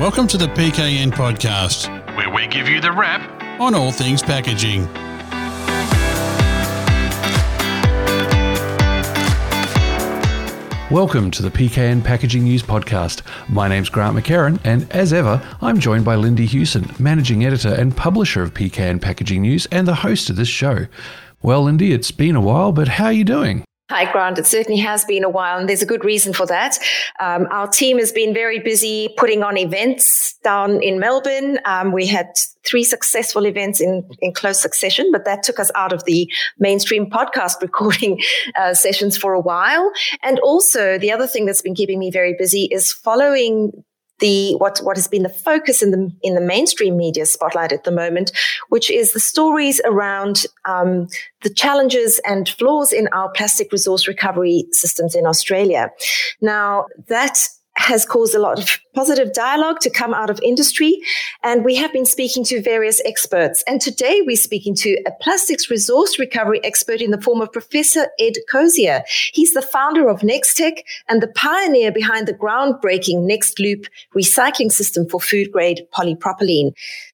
Welcome to the PKN podcast, where we give you the wrap on all things packaging. Welcome to the PKN Packaging News Podcast. My name's Grant McCarran, and as ever, I'm joined by Lindy Hughson, Managing Editor and Publisher of PKN Packaging News and the host of this show. Well, Lindy, it's been a while, but how are you doing? Hi, Grant. It certainly has been a while, and there's a good reason for that. Um, our team has been very busy putting on events down in Melbourne. Um, we had three successful events in, in close succession, but that took us out of the mainstream podcast recording uh, sessions for a while. And also, the other thing that's been keeping me very busy is following the what what has been the focus in the in the mainstream media spotlight at the moment, which is the stories around um, the challenges and flaws in our plastic resource recovery systems in Australia. Now that has caused a lot of positive dialogue to come out of industry. And we have been speaking to various experts. And today we're speaking to a plastics resource recovery expert in the form of Professor Ed Kosior. He's the founder of Nextek and the pioneer behind the groundbreaking Next Loop recycling system for food grade polypropylene.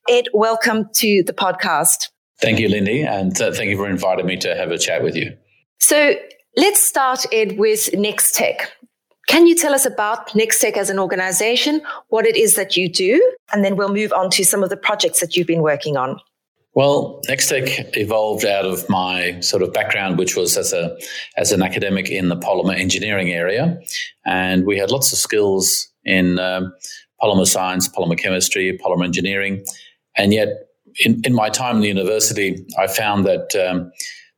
Ed, welcome to the podcast. Thank you, Lindy. And uh, thank you for inviting me to have a chat with you. So let's start, Ed, with Nextek. Can you tell us about Nextek as an organization, what it is that you do, and then we'll move on to some of the projects that you've been working on? Well, Nextek evolved out of my sort of background, which was as a as an academic in the polymer engineering area, and we had lots of skills in um, polymer science, polymer chemistry, polymer engineering, and yet in, in my time in the university, I found that um,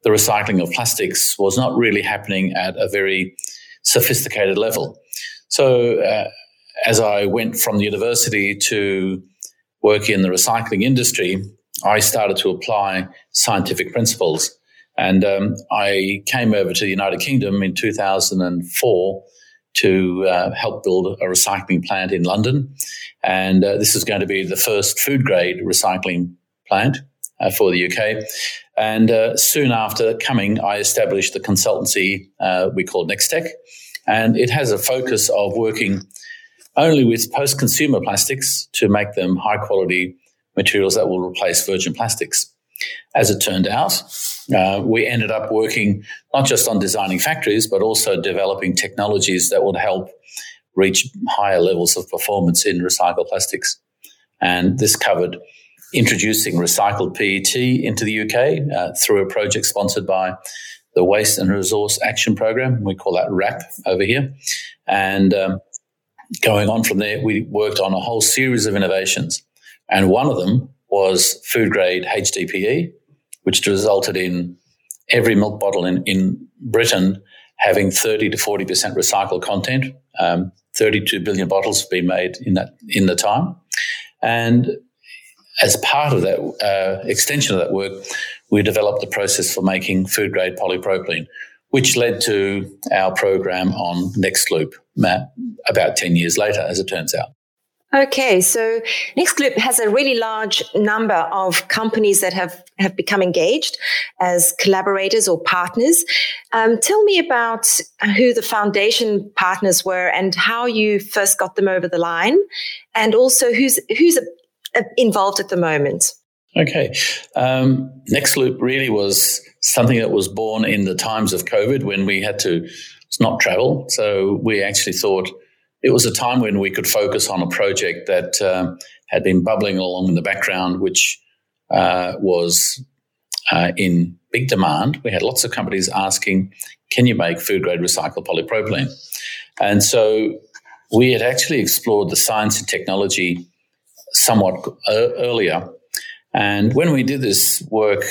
the recycling of plastics was not really happening at a very sophisticated level. So, uh, as I went from the university to work in the recycling industry, I started to apply scientific principles. And um, I came over to the United Kingdom in 2004 to uh, help build a recycling plant in London. And uh, this is going to be the first food grade recycling plant uh, for the UK. And uh, soon after coming, I established the consultancy uh, we call Nextek. And it has a focus of working only with post consumer plastics to make them high quality materials that will replace virgin plastics. As it turned out, uh, we ended up working not just on designing factories, but also developing technologies that would help reach higher levels of performance in recycled plastics. And this covered introducing recycled PET into the UK uh, through a project sponsored by the Waste and Resource Action Program. We call that WRAP over here. And um, going on from there, we worked on a whole series of innovations. And one of them was food grade HDPE, which resulted in every milk bottle in, in Britain having 30 to 40% recycled content. Um, 32 billion bottles have been made in that in the time. And as part of that uh, extension of that work, we developed the process for making food grade polypropylene, which led to our program on Next Loop about 10 years later, as it turns out. Okay, so Nextloop has a really large number of companies that have, have become engaged as collaborators or partners. Um, tell me about who the foundation partners were and how you first got them over the line, and also who's who's uh, involved at the moment? Okay. Um, Nextloop really was something that was born in the times of COVID when we had to not travel. So we actually thought it was a time when we could focus on a project that uh, had been bubbling along in the background, which uh, was uh, in big demand. We had lots of companies asking, can you make food grade recycled polypropylene? And so we had actually explored the science and technology somewhat earlier. And when we did this work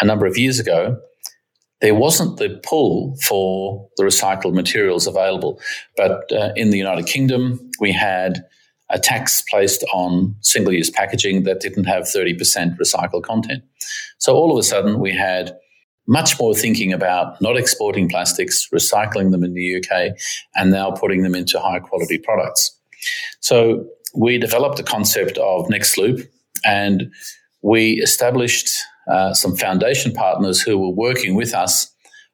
a number of years ago, there wasn't the pull for the recycled materials available. But uh, in the United Kingdom, we had a tax placed on single use packaging that didn't have 30% recycled content. So all of a sudden, we had much more thinking about not exporting plastics, recycling them in the UK, and now putting them into high quality products. So we developed the concept of Next Loop and we established uh, some foundation partners who were working with us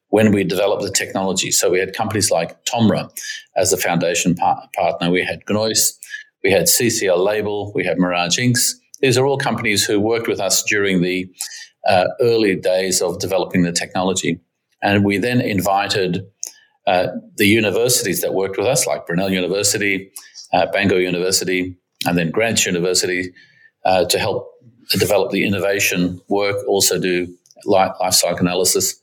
when we developed the technology. So we had companies like Tomra as a foundation par- partner. We had Gneuss, we had CCL Label, we had Mirage Inks. These are all companies who worked with us during the uh, early days of developing the technology. And we then invited uh, the universities that worked with us, like Brunel University, uh, Bangor University, and then Greenwich University, uh, to help develop the innovation work, also do life, life cycle analysis.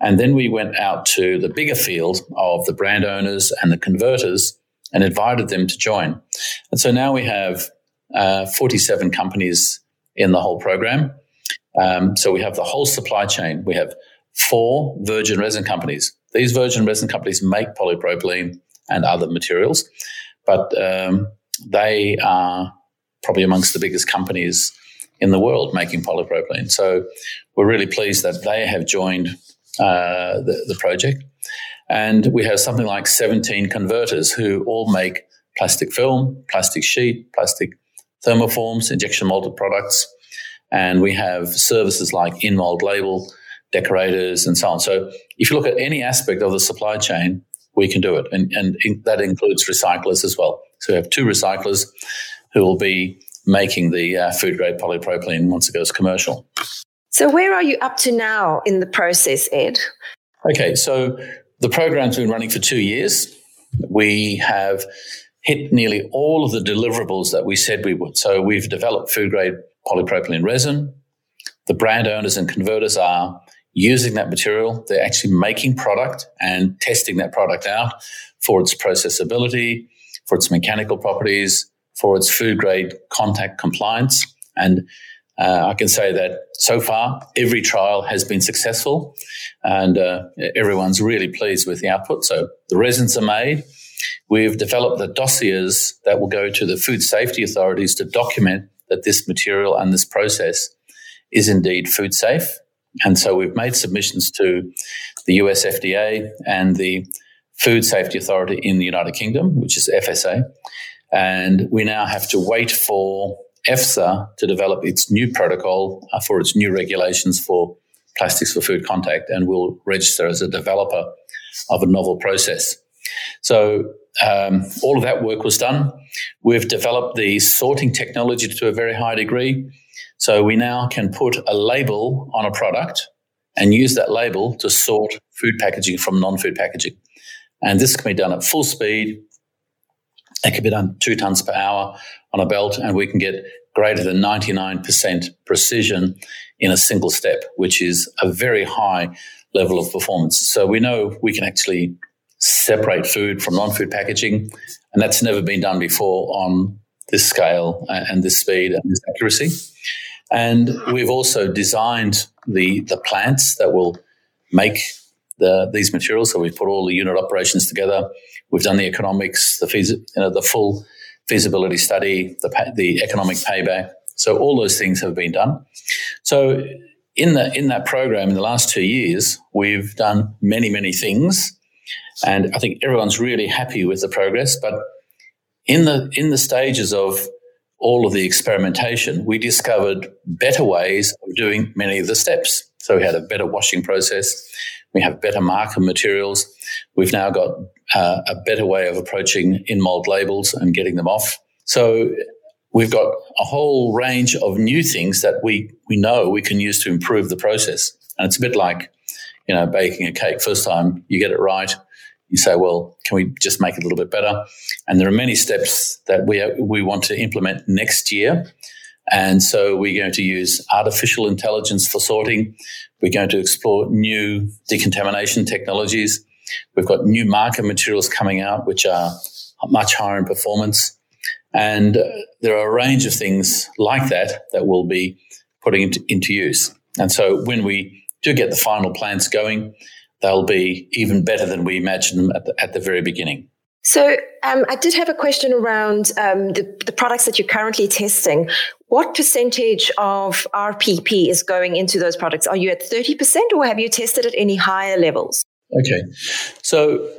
And then we went out to the bigger field of the brand owners and the converters and invited them to join. And so now we have uh, 47 companies in the whole program. Um, so we have the whole supply chain. We have four virgin resin companies. These virgin resin companies make polypropylene and other materials, but um, they are probably amongst the biggest companies in the world making polypropylene. So we're really pleased that they have joined uh, the, the project. And we have something like 17 converters who all make plastic film, plastic sheet, plastic thermoforms, injection molded products. And we have services like in mold label, decorators, and so on. So if you look at any aspect of the supply chain, we can do it. And, and in, that includes recyclers as well. So we have two recyclers who will be making the uh, food grade polypropylene once it goes commercial. So, where are you up to now in the process, Ed? Okay, so the program's been running for two years. We have hit nearly all of the deliverables that we said we would. So, we've developed food grade polypropylene resin. The brand owners and converters are using that material. They're actually making product and testing that product out for its processability, for its mechanical properties, for its food grade contact compliance. And uh, I can say that so far, every trial has been successful and uh, everyone's really pleased with the output. So the resins are made. We've developed the dossiers that will go to the food safety authorities to document that this material and this process is indeed food safe. And so we've made submissions to the US FDA and the Food Safety Authority in the United Kingdom, which is FSA. And we now have to wait for EFSA to develop its new protocol uh, for its new regulations for plastics for food contact, and we'll register as a developer of a novel process. So um, all of that work was done. We've developed the sorting technology to a very high degree. So we now can put a label on a product and use that label to sort food packaging from non-food packaging. And this can be done at full speed it can be done two tons per hour on a belt, and we can get greater than 99% precision in a single step, which is a very high level of performance. So we know we can actually separate food from non food packaging, and that's never been done before on this scale uh, and this speed and this accuracy. And we've also designed the, the plants that will make the, these materials. So we've put all the unit operations together. We've done the economics, the fees, you know, the full feasibility study, the the economic payback. So all those things have been done. So in the in that program in the last two years, we've done many many things, and I think everyone's really happy with the progress. But in the in the stages of all of the experimentation, we discovered better ways of doing many of the steps. So we had a better washing process. We have better marker materials. We've now got uh, a better way of approaching in mold labels and getting them off. So we've got a whole range of new things that we, we know we can use to improve the process. And it's a bit like, you know, baking a cake. First time you get it right, you say, well, can we just make it a little bit better? And there are many steps that we, we want to implement next year. And so we're going to use artificial intelligence for sorting. We're going to explore new decontamination technologies. We've got new marker materials coming out, which are much higher in performance. And uh, there are a range of things like that that we'll be putting into, into use. And so when we do get the final plants going, they'll be even better than we imagined them at the, at the very beginning. So um, I did have a question around um, the, the, products that you're currently testing. What percentage of RPP is going into those products? Are you at 30% or have you tested at any higher levels? Okay. So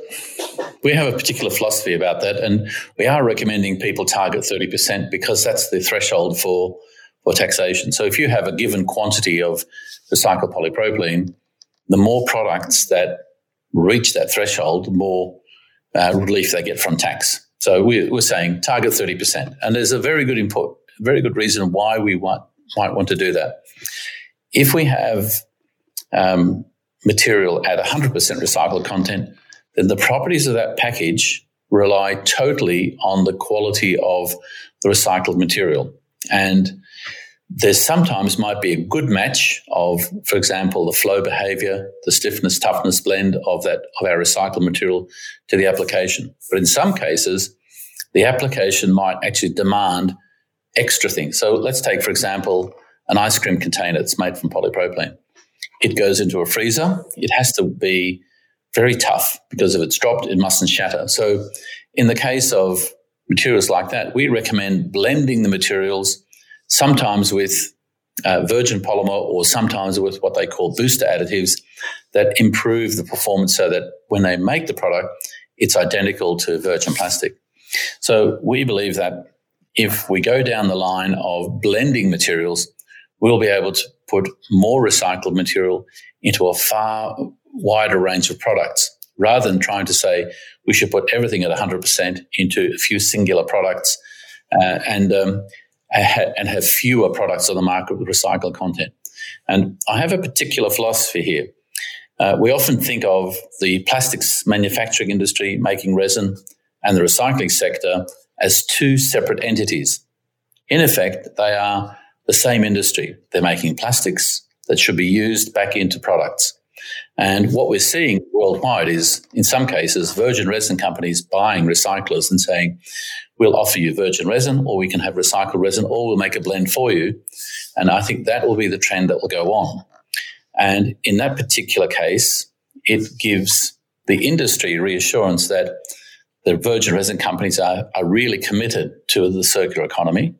we have a particular philosophy about that, and we are recommending people target 30% because that's the threshold for, for taxation. So if you have a given quantity of recycled polypropylene, the more products that reach that threshold, the more uh, relief they get from tax. So we, we're saying target 30%. And there's a very good input, very good reason why we want, might want to do that. If we have um, material at 100% recycled content, then the properties of that package rely totally on the quality of the recycled material. And there sometimes might be a good match of, for example, the flow behavior, the stiffness toughness blend of that of our recycled material to the application. But in some cases, the application might actually demand extra things. So let's take, for example, an ice cream container that's made from polypropylene. It goes into a freezer. It has to be very tough because if it's dropped, it mustn't shatter. So in the case of materials like that, we recommend blending the materials sometimes with uh, virgin polymer or sometimes with what they call booster additives that improve the performance so that when they make the product, it's identical to virgin plastic. So we believe that if we go down the line of blending materials, we'll be able to put more recycled material into a far wider range of products rather than trying to say we should put everything at 100% into a few singular products uh, and um, and have fewer products on the market with recycled content. And I have a particular philosophy here. Uh, we often think of the plastics manufacturing industry making resin and the recycling sector as two separate entities. In effect, they are the same industry. They're making plastics that should be used back into products. And what we're seeing worldwide is, in some cases, virgin resin companies buying recyclers and saying, we'll offer you virgin resin, or we can have recycled resin, or we'll make a blend for you. And I think that will be the trend that will go on. And in that particular case, it gives the industry reassurance that the virgin resin companies are, are really committed to the circular economy.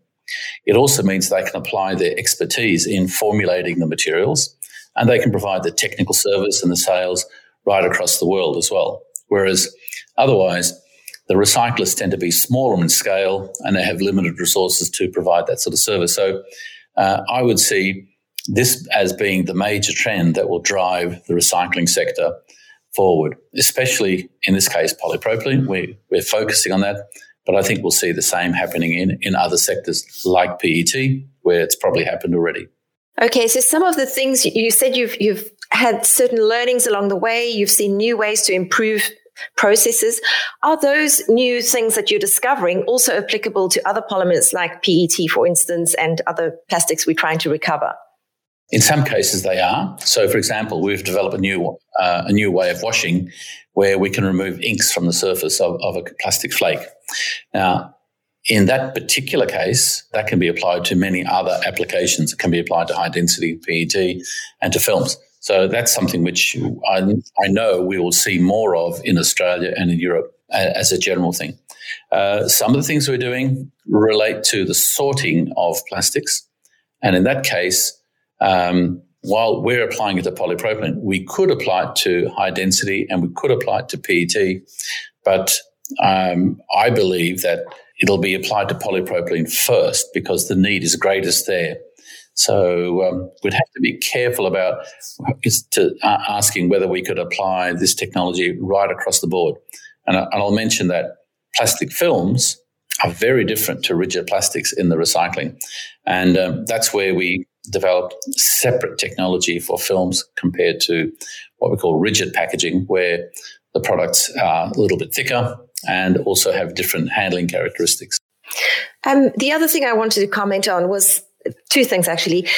It also means they can apply their expertise in formulating the materials and they can provide the technical service and the sales right across the world as well. Whereas otherwise, the recyclers tend to be smaller in scale and they have limited resources to provide that sort of service. So uh, I would see this as being the major trend that will drive the recycling sector forward, especially in this case, polypropylene. We, we're focusing on that, but I think we'll see the same happening in, in other sectors like PET, where it's probably happened already. Okay, so some of the things you said you've you've had certain learnings along the way, you've seen new ways to improve processes. Are those new things that you're discovering also applicable to other polymers like PET, for instance, and other plastics we're trying to recover? In some cases, they are. So, for example, we've developed a new uh, a new way of washing where we can remove inks from the surface of, of a plastic flake. Now, in that particular case, that can be applied to many other applications. It can be applied to high density PET and to films. So that's something which I, I know we will see more of in Australia and in Europe as a general thing. Uh, some of the things we're doing relate to the sorting of plastics. And in that case, um, while we're applying it to polypropylene, we could apply it to high density and we could apply it to PET. But um, I believe that it'll be applied to polypropylene first because the need is greatest there. So um, we'd have to be careful about to, uh, asking whether we could apply this technology right across the board. And, and I'll mention that plastic films are very different to rigid plastics in the recycling. And um, that's where we developed separate technology for films compared to what we call rigid packaging, where the products are a little bit thicker and also have different handling characteristics. Um, the other thing I wanted to comment on was two things actually.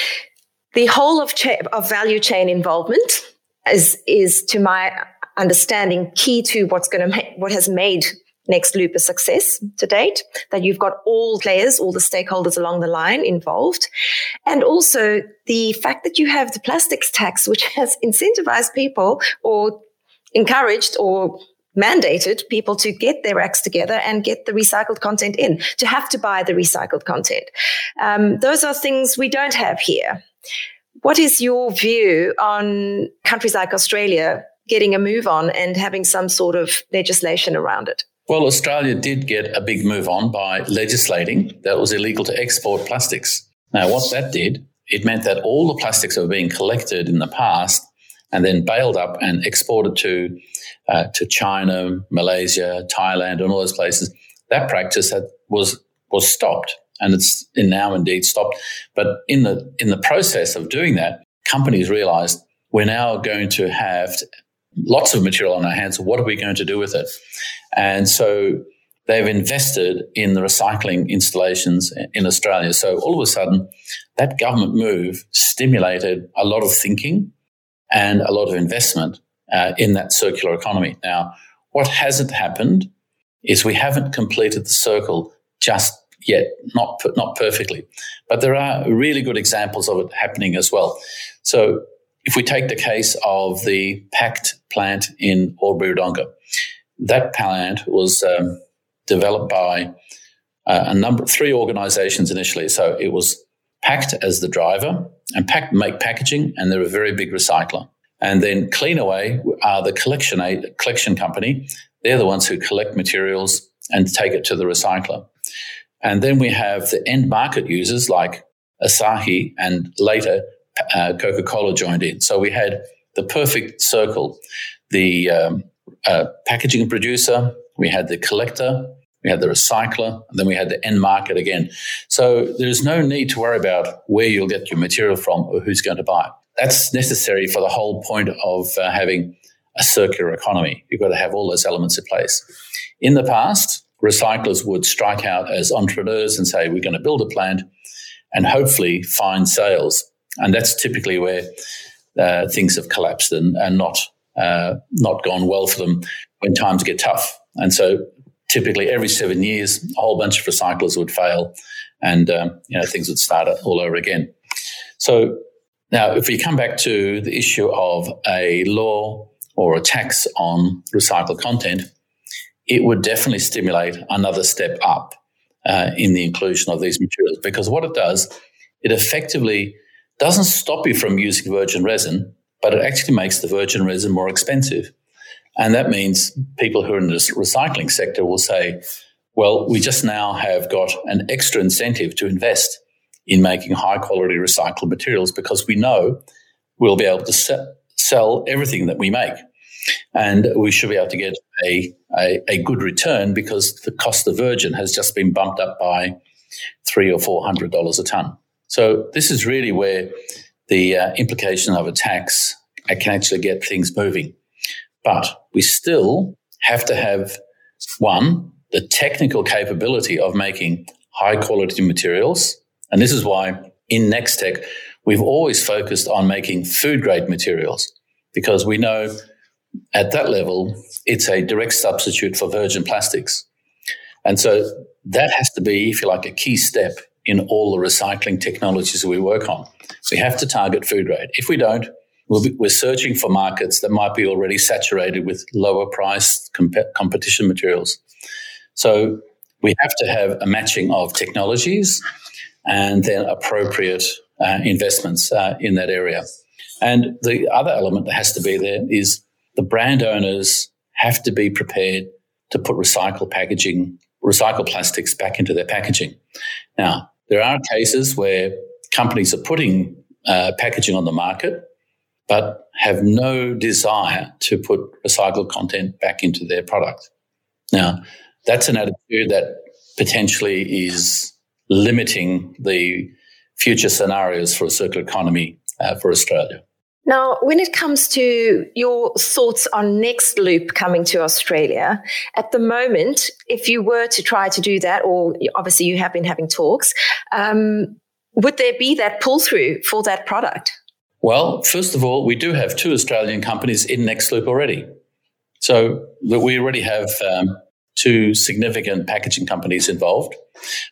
The whole of, cha- of value chain involvement is, is, to my understanding, key to what's going to ma- what has made Nextloop a success to date. That you've got all players, all the stakeholders along the line involved, and also the fact that you have the plastics tax, which has incentivized people or encouraged or mandated people to get their acts together and get the recycled content in, to have to buy the recycled content. Um, those are things we don't have here. What is your view on countries like Australia getting a move on and having some sort of legislation around it? Well, Australia did get a big move on by legislating that it was illegal to export plastics. Now, what that did, it meant that all the plastics that were being collected in the past and then baled up and exported to uh, to China, Malaysia, Thailand, and all those places, that practice had, was was stopped, and it's now indeed stopped. But in the in the process of doing that, companies realised we're now going to have lots of material on our hands. What are we going to do with it? And so they've invested in the recycling installations in Australia. So all of a sudden, that government move stimulated a lot of thinking and a lot of investment uh, in that circular economy. Now, what hasn't happened is we haven't completed the circle just yet, not not perfectly, but there are really good examples of it happening as well. So, if we take the case of the PACT plant in Albury that plant was um, developed by uh, a number, three organisations initially. So it was Pact as the driver, and Pact make packaging, and they're a very big recycler. And then Cleanaway are the collection collection company. They're the ones who collect materials and take it to the recycler. And then we have the end market users like Asahi and later uh, Coca Cola joined in. So we had the perfect circle the um, uh, packaging producer, we had the collector, we had the recycler, and then we had the end market again. So there's no need to worry about where you'll get your material from or who's going to buy. That's necessary for the whole point of uh, having a circular economy. You've got to have all those elements in place. In the past, recyclers would strike out as entrepreneurs and say, we're going to build a plant and hopefully find sales. And that's typically where uh, things have collapsed and, and not uh, not gone well for them when times get tough. And so typically every seven years, a whole bunch of recyclers would fail and um, you know things would start all over again. So now, if we come back to the issue of a law or a tax on recycled content, it would definitely stimulate another step up uh, in the inclusion of these materials because what it does, it effectively doesn't stop you from using virgin resin, but it actually makes the virgin resin more expensive. And that means people who are in the recycling sector will say, well, we just now have got an extra incentive to invest in making high quality recycled materials because we know we'll be able to se- sell everything that we make. And we should be able to get a, a, a, good return because the cost of virgin has just been bumped up by three or four hundred dollars a ton. So this is really where the uh, implication of a tax can actually get things moving. But we still have to have one, the technical capability of making high quality materials. And this is why in Nextek, we've always focused on making food grade materials because we know at that level, it's a direct substitute for virgin plastics. And so that has to be, if you like, a key step in all the recycling technologies we work on. We have to target food grade. If we don't, we are searching for markets that might be already saturated with lower priced comp- competition materials. So we have to have a matching of technologies and then appropriate uh, investments uh, in that area. And the other element that has to be there is the brand owners have to be prepared to put recycled packaging, recycled plastics back into their packaging. Now, there are cases where companies are putting uh, packaging on the market, but have no desire to put recycled content back into their product. Now, that's an attitude that potentially is limiting the future scenarios for a circular economy uh, for Australia. Now, when it comes to your thoughts on next loop coming to Australia, at the moment, if you were to try to do that, or obviously you have been having talks, um, would there be that pull through for that product? Well, first of all, we do have two Australian companies in Next Loop already. So we already have um, two significant packaging companies involved.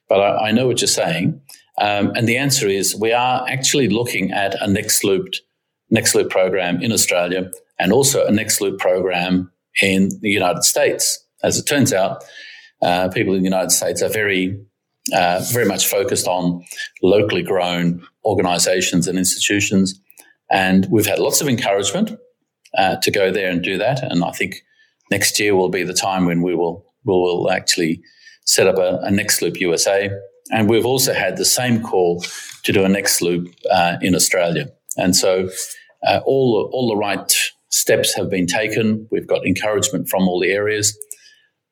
But I, I know what you're saying. Um, and the answer is we are actually looking at a next looped next loop program in Australia and also a next loop program in the United States. As it turns out, uh, people in the United States are very, uh, very much focused on locally grown organizations and institutions. And we've had lots of encouragement uh, to go there and do that. And I think next year will be the time when we will, will actually set up a, a Nextloop USA. And we've also had the same call to do a Nextloop uh, in Australia. And so uh, all, all the right steps have been taken. We've got encouragement from all the areas.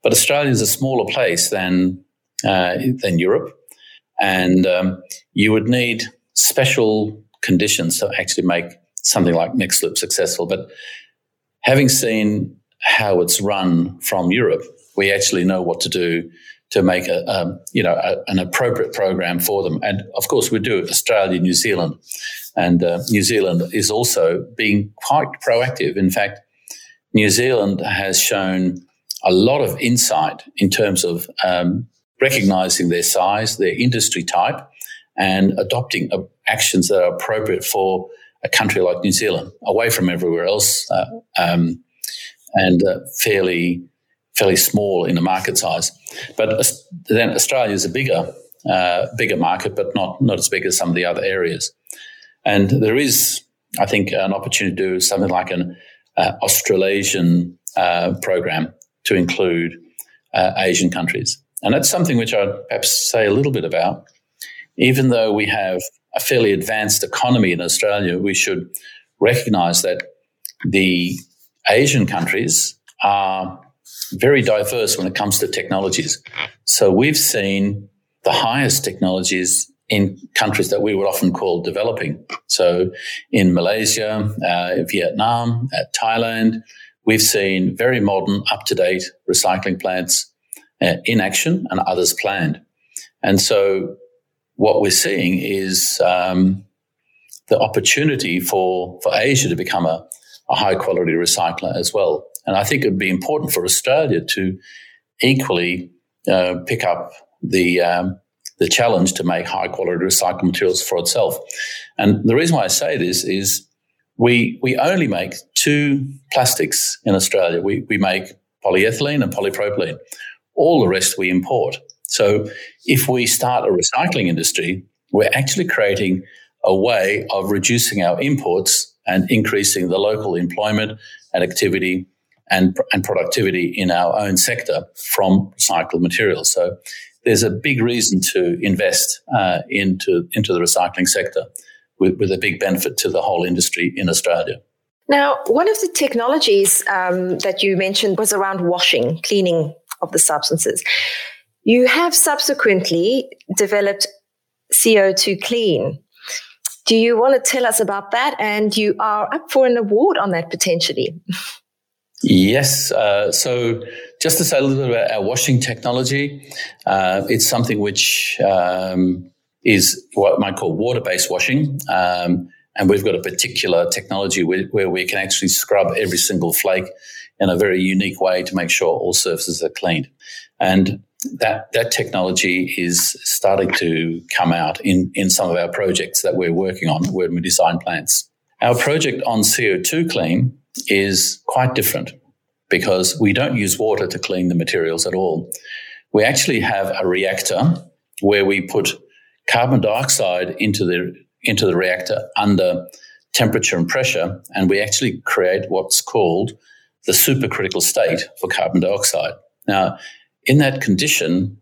But Australia is a smaller place than uh, than Europe, and um, you would need special conditions to actually make something like Nextloop successful. But having seen how it's run from Europe, we actually know what to do to make a, um, you know a, an appropriate program for them. And of course, we do it. Australia, New Zealand, and uh, New Zealand is also being quite proactive. In fact, New Zealand has shown a lot of insight in terms of um, recognizing their size, their industry type, and adopting uh, actions that are appropriate for a country like New Zealand, away from everywhere else, uh, um, and uh, fairly fairly small in the market size. But then Australia is a bigger uh, bigger market, but not not as big as some of the other areas. And there is, I think, an opportunity to do something like an uh, Australasian uh, program to include uh, Asian countries. And that's something which I'd perhaps say a little bit about. Even though we have a fairly advanced economy in Australia, we should recognize that the Asian countries are very diverse when it comes to technologies. So we've seen the highest technologies in countries that we would often call developing. So in Malaysia, uh, Vietnam, Thailand, we've seen very modern, up to date recycling plants uh, in action and others planned. And so what we're seeing is um, the opportunity for, for Asia to become a, a high quality recycler as well. And I think it would be important for Australia to equally uh, pick up the um, the challenge to make high quality recycled materials for itself. And the reason why I say this is we we only make two plastics in Australia. We we make polyethylene and polypropylene. All the rest we import. So if we start a recycling industry, we're actually creating a way of reducing our imports and increasing the local employment and activity and, and productivity in our own sector from recycled materials. So there's a big reason to invest uh, into into the recycling sector, with, with a big benefit to the whole industry in Australia. Now, one of the technologies um, that you mentioned was around washing, cleaning of the substances. You have subsequently developed CO2 Clean. Do you want to tell us about that? And you are up for an award on that potentially. Yes. Uh, so, just to say a little bit about our washing technology, uh, it's something which um, is what I might call water based washing. Um, and we've got a particular technology where, we can actually scrub every single flake in a very unique way to make sure all surfaces are cleaned. And that, that technology is starting to come out in, in some of our projects that we're working on when we design plants. Our project on CO2 clean is quite different because we don't use water to clean the materials at all. We actually have a reactor where we put carbon dioxide into the into the reactor under temperature and pressure, and we actually create what's called the supercritical state for carbon dioxide. Now, in that condition,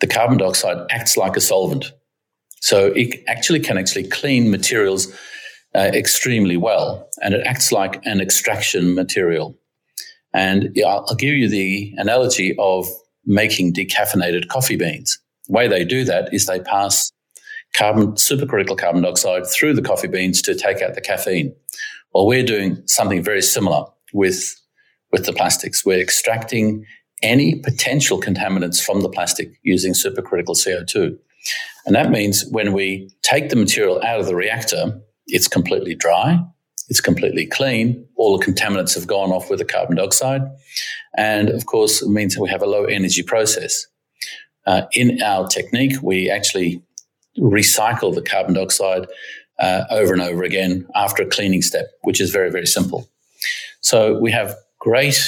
the carbon dioxide acts like a solvent. So it actually can actually clean materials uh, extremely well, and it acts like an extraction material. And I'll give you the analogy of making decaffeinated coffee beans. The way they do that is they pass carbon, supercritical carbon dioxide through the coffee beans to take out the caffeine. Well, we're doing something very similar with, with the plastics. We're extracting any potential contaminants from the plastic using supercritical CO2. And that means when we take the material out of the reactor, it's completely dry, it's completely clean, all the contaminants have gone off with the carbon dioxide. And of course, it means we have a low energy process. Uh, in our technique, we actually recycle the carbon dioxide uh, over and over again after a cleaning step, which is very, very simple. So we have great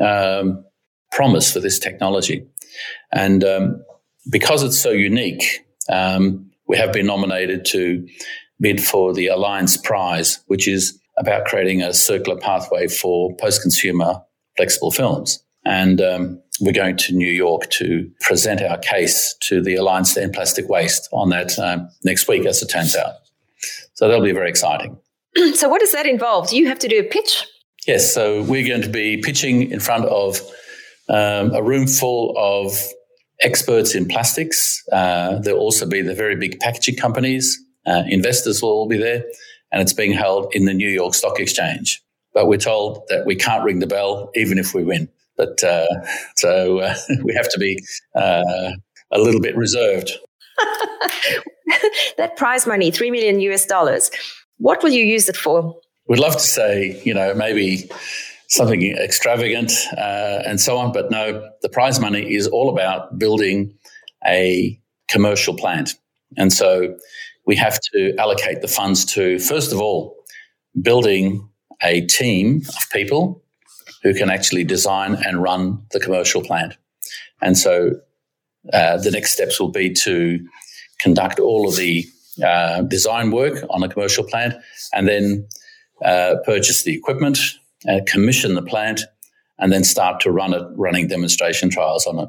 um, promise for this technology. And um, because it's so unique, um, we have been nominated to bid for the Alliance Prize, which is about creating a circular pathway for post consumer flexible films. And um, we're going to New York to present our case to the Alliance to End Plastic Waste on that um, next week, as it turns out. So that'll be very exciting. So, what does that involve? Do you have to do a pitch? Yes. So, we're going to be pitching in front of um, a room full of experts in plastics. Uh, there'll also be the very big packaging companies. Uh, investors will all be there, and it's being held in the New York Stock Exchange. But we're told that we can't ring the bell even if we win. But uh, so uh, we have to be uh, a little bit reserved. that prize money, three million US dollars. What will you use it for? We'd love to say, you know, maybe something extravagant uh, and so on. But no, the prize money is all about building a commercial plant. And so we have to allocate the funds to, first of all, building a team of people who can actually design and run the commercial plant. And so uh, the next steps will be to conduct all of the uh, design work on a commercial plant and then uh, purchase the equipment, uh, commission the plant, and then start to run it, running demonstration trials on it.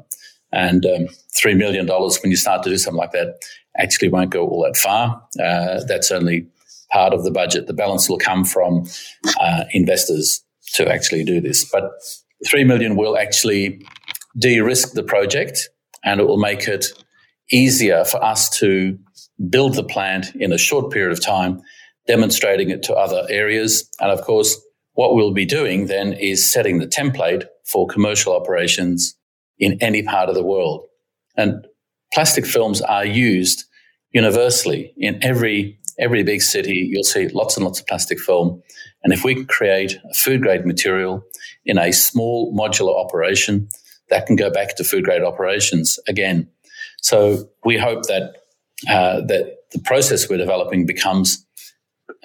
And um, $3 million when you start to do something like that actually won't go all that far. Uh, that's only part of the budget. The balance will come from uh, investors to actually do this. But 3 million will actually de-risk the project and it will make it easier for us to build the plant in a short period of time, demonstrating it to other areas. And of course, what we'll be doing then is setting the template for commercial operations in any part of the world. And plastic films are used universally in every every big city. You'll see lots and lots of plastic film. And if we can create a food grade material in a small modular operation, that can go back to food grade operations again. So we hope that uh, that the process we're developing becomes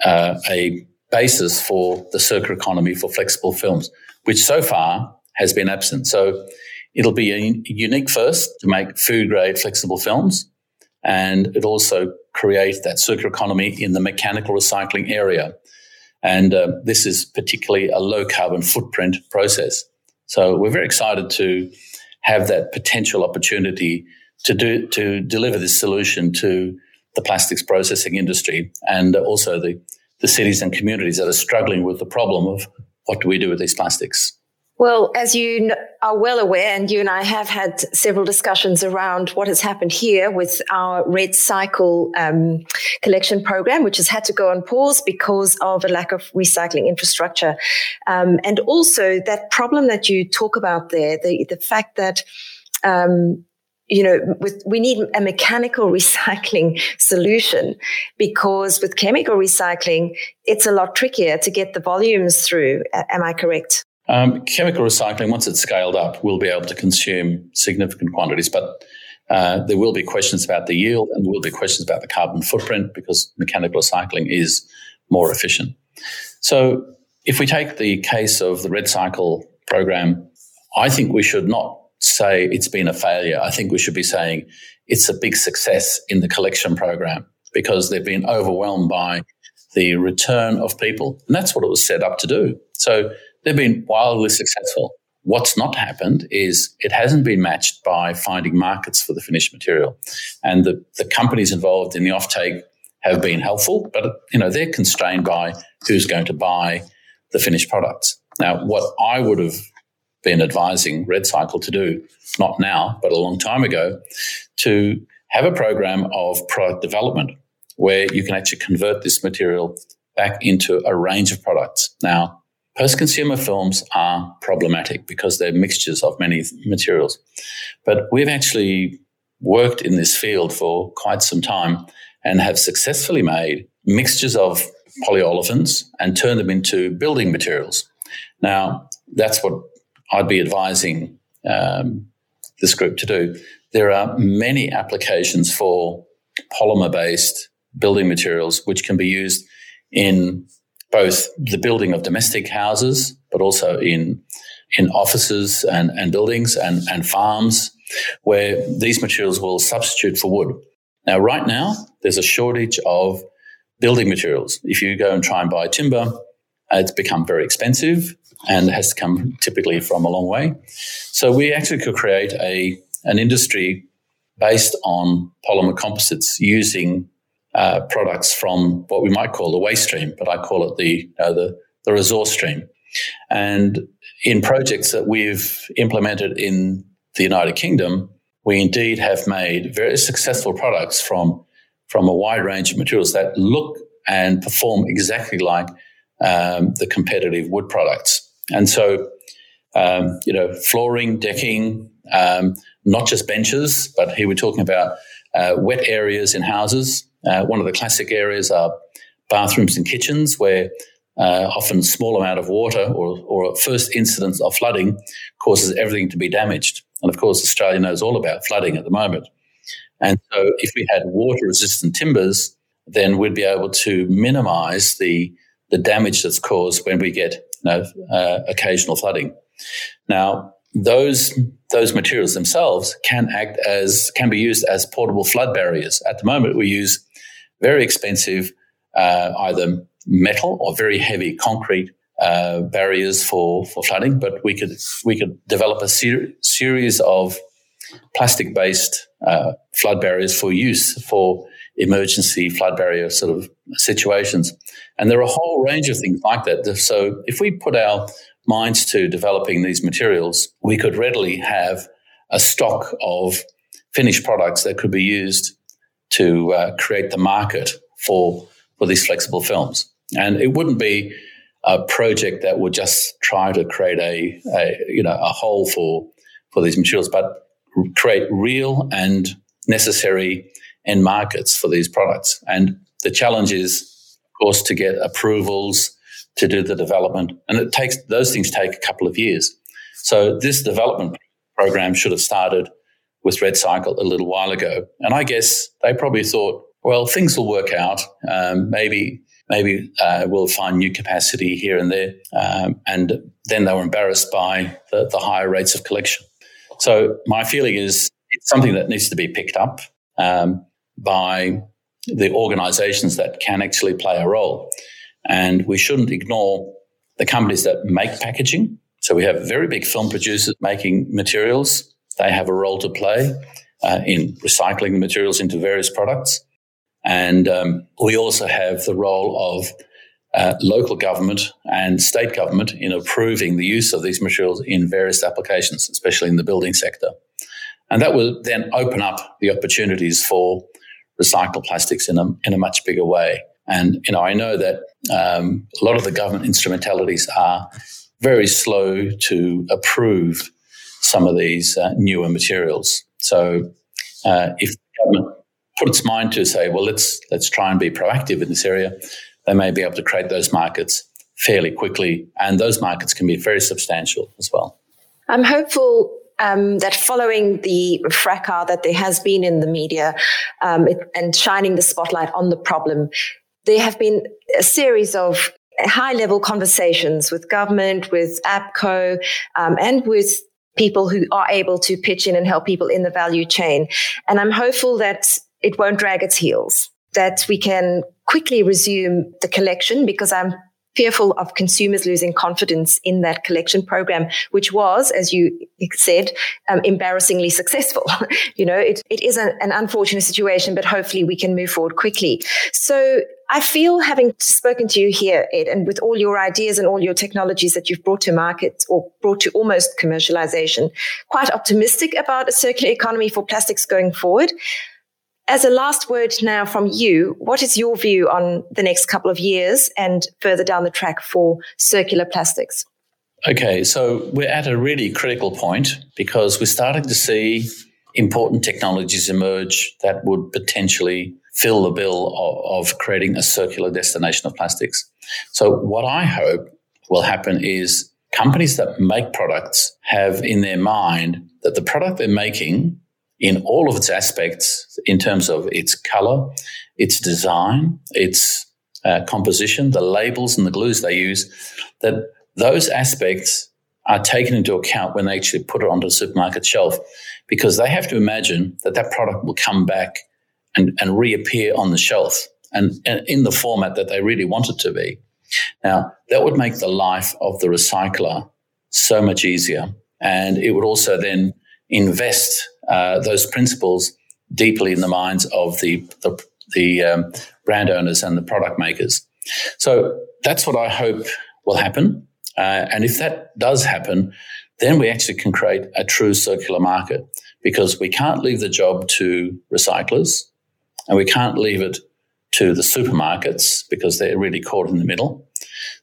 uh, a basis for the circular economy for flexible films, which so far has been absent. So it'll be a unique first to make food grade flexible films, and it also create that circular economy in the mechanical recycling area. And uh, this is particularly a low carbon footprint process. So we're very excited to have that potential opportunity to do to deliver this solution to the plastics processing industry and also the, the cities and communities that are struggling with the problem of what do we do with these plastics. Well, as you are well aware, and you and I have had several discussions around what has happened here with our REDcycle um, collection program, which has had to go on pause because of a lack of recycling infrastructure. Um, and also that problem that you talk about there, the, the fact that um, you know, with, we need a mechanical recycling solution because with chemical recycling, it's a lot trickier to get the volumes through. Am I correct? Um, chemical recycling, once it's scaled up, will be able to consume significant quantities, but uh, there will be questions about the yield and there will be questions about the carbon footprint because mechanical recycling is more efficient. So, if we take the case of the REDcycle program, I think we should not say it's been a failure. I think we should be saying it's a big success in the collection program because they've been overwhelmed by the return of people. And that's what it was set up to do. So they've been wildly successful. What's not happened is it hasn't been matched by finding markets for the finished material. And the, the companies involved in the offtake have been helpful, but you know, they're constrained by who's going to buy the finished products. Now, what I would have been advising REDcycle to do, not now, but a long time ago, to have a program of product development where you can actually convert this material back into a range of products. Now, Post consumer films are problematic because they're mixtures of many materials. But we've actually worked in this field for quite some time and have successfully made mixtures of polyolefins and turned them into building materials. Now, that's what I'd be advising um, this group to do. There are many applications for polymer based building materials which can be used in both the building of domestic houses, but also in in offices and, and buildings and, and farms where these materials will substitute for wood. Now, right now, there's a shortage of building materials. If you go and try and buy timber, it's become very expensive and has to come typically from a long way. So we actually could create a an industry based on polymer composites using uh, products from what we might call the waste stream, but I call it the uh, the, the resource stream. And in projects that we've implemented in the United Kingdom, we indeed have made very successful products from, from a wide range of materials that look and perform exactly like um, the competitive wood products. And so, um, you know, flooring, decking, um, not just benches, but here we're talking about uh, wet areas in houses. Uh, one of the classic areas are bathrooms and kitchens, where uh, often small amount of water or, or first incidence of flooding causes everything to be damaged. And of course, Australia knows all about flooding at the moment. And so, if we had water resistant timbers, then we'd be able to minimize the, the damage that's caused when we get you know, uh, occasional flooding. Now, those those materials themselves can act as can be used as portable flood barriers. At the moment, we use very expensive uh, either metal or very heavy concrete uh, barriers for, for flooding, but we could we could develop a ser- series of plastic based uh, flood barriers for use for emergency flood barrier sort of situations. And there are a whole range of things like that. So if we put our minds to developing these materials, we could readily have a stock of finished products that could be used to uh, create the market for for these flexible films. And it wouldn't be a project that would just try to create a, a you know a hole for for these materials, but create real and necessary end markets for these products. And the challenge is, of course, to get approvals to do the development, and it takes those things take a couple of years. So this development program should have started with REDcycle a little while ago, and I guess they probably thought, well, things will work out. Um, maybe maybe uh, we'll find new capacity here and there. Um, and then they were embarrassed by the, the, higher rates of collection. So my feeling is it's something that needs to be picked up um, by the organizations that can actually play a role. And we shouldn't ignore the companies that make packaging. So we have very big film producers making materials. They have a role to play uh, in recycling the materials into various products. And um, we also have the role of uh, local government and state government in approving the use of these materials in various applications, especially in the building sector. And that will then open up the opportunities for recycled plastics in a, in a much bigger way. And, you know, I know that um, a lot of the government instrumentalities are very slow to approve some of these uh, newer materials. So uh, if the government put its mind to say, well, let's let's try and be proactive in this area, they may be able to create those markets fairly quickly, and those markets can be very substantial as well. I'm hopeful um, that following the fracas that there has been in the media um, it, and shining the spotlight on the problem, there have been a series of high level conversations with government, with APCO, um, and with people who are able to pitch in and help people in the value chain. And I'm hopeful that it won't drag its heels, that we can quickly resume the collection because I'm fearful of consumers losing confidence in that collection program, which was, as you said, um, embarrassingly successful. you know, it, it is a, an unfortunate situation, but hopefully we can move forward quickly. So I feel having spoken to you here, Ed, and with all your ideas and all your technologies that you've brought to market or brought to almost commercialization, quite optimistic about a circular economy for plastics going forward as a last word now from you, what is your view on the next couple of years and further down the track for circular plastics? Okay, so we're at a really critical point because we're starting to see important technologies emerge that would potentially fill the bill of, of creating a circular destination of plastics. So, what I hope will happen is companies that make products have in their mind that the product they're making in all of its aspects in terms of its color, its design, its uh, composition, the labels and the glues they use, that those aspects are taken into account when they actually put it onto the supermarket shelf because they have to imagine that that product will come back and, and reappear on the shelf and, and in the format that they really want it to be. Now, that would make the life of the recycler so much easier. And it would also then invest uh, those principles deeply in the minds of the the, the um, brand owners and the product makers. So that's what I hope will happen. Uh, and if that does happen, then we actually can create a true circular market because we can't leave the job to recyclers and we can't leave it to the supermarkets because they're really caught in the middle.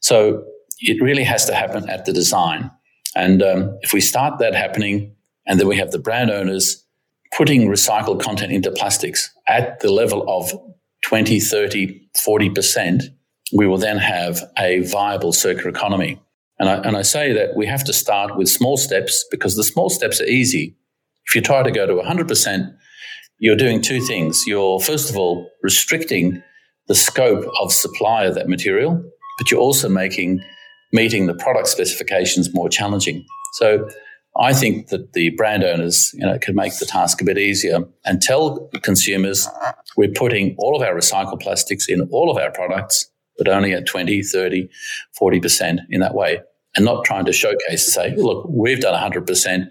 So it really has to happen at the design. And um, if we start that happening, and then we have the brand owners putting recycled content into plastics at the level of 20, 30, 40%, we will then have a viable circular economy. And I, and I say that we have to start with small steps because the small steps are easy. If you try to go to 100%, you're doing two things. You're, first of all, restricting the scope of supply of that material, but you're also making meeting the product specifications more challenging. So I think that the brand owners, you know, can make the task a bit easier and tell consumers we're putting all of our recycled plastics in all of our products, but only at 20, 30, 40% in that way. And not trying to showcase to say, look, we've done 100%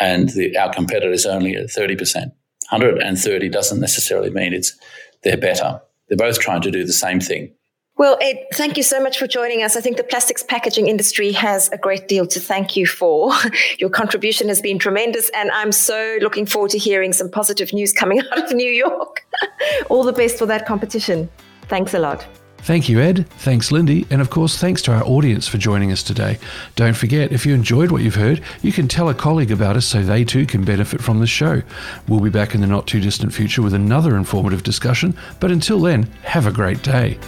and the, our competitor is only at 30%. 130 doesn't necessarily mean it's they're better. They're both trying to do the same thing. Well, Ed, thank you so much for joining us. I think the plastics packaging industry has a great deal to thank you for. Your contribution has been tremendous, and I'm so looking forward to hearing some positive news coming out of New York. All the best for that competition. Thanks a lot. Thank you, Ed. Thanks, Lindy. And of course, thanks to our audience for joining us today. Don't forget, if you enjoyed what you've heard, you can tell a colleague about us so they too can benefit from the show. We'll be back in the not too distant future with another informative discussion. But until then, have a great day.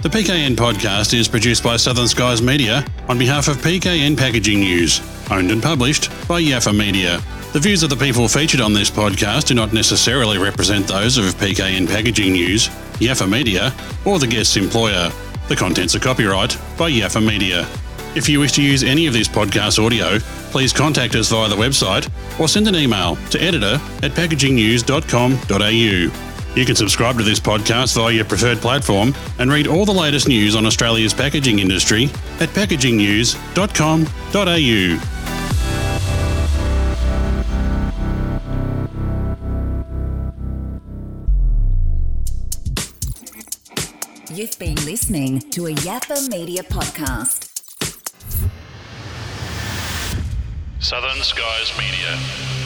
The PKN podcast is produced by Southern Skies Media on behalf of PKN Packaging News, owned and published by Yaffa Media. The views of the people featured on this podcast do not necessarily represent those of PKN Packaging News, Yaffa Media, or the guest's employer. The contents are copyright by Yaffa Media. If you wish to use any of this podcast audio, please contact us via the website or send an email to editor at packagingnews.com.au. You can subscribe to this podcast via your preferred platform and read all the latest news on Australia's packaging industry at packagingnews.com.au. You've been listening to a Yaffa Media podcast. Southern Skies Media.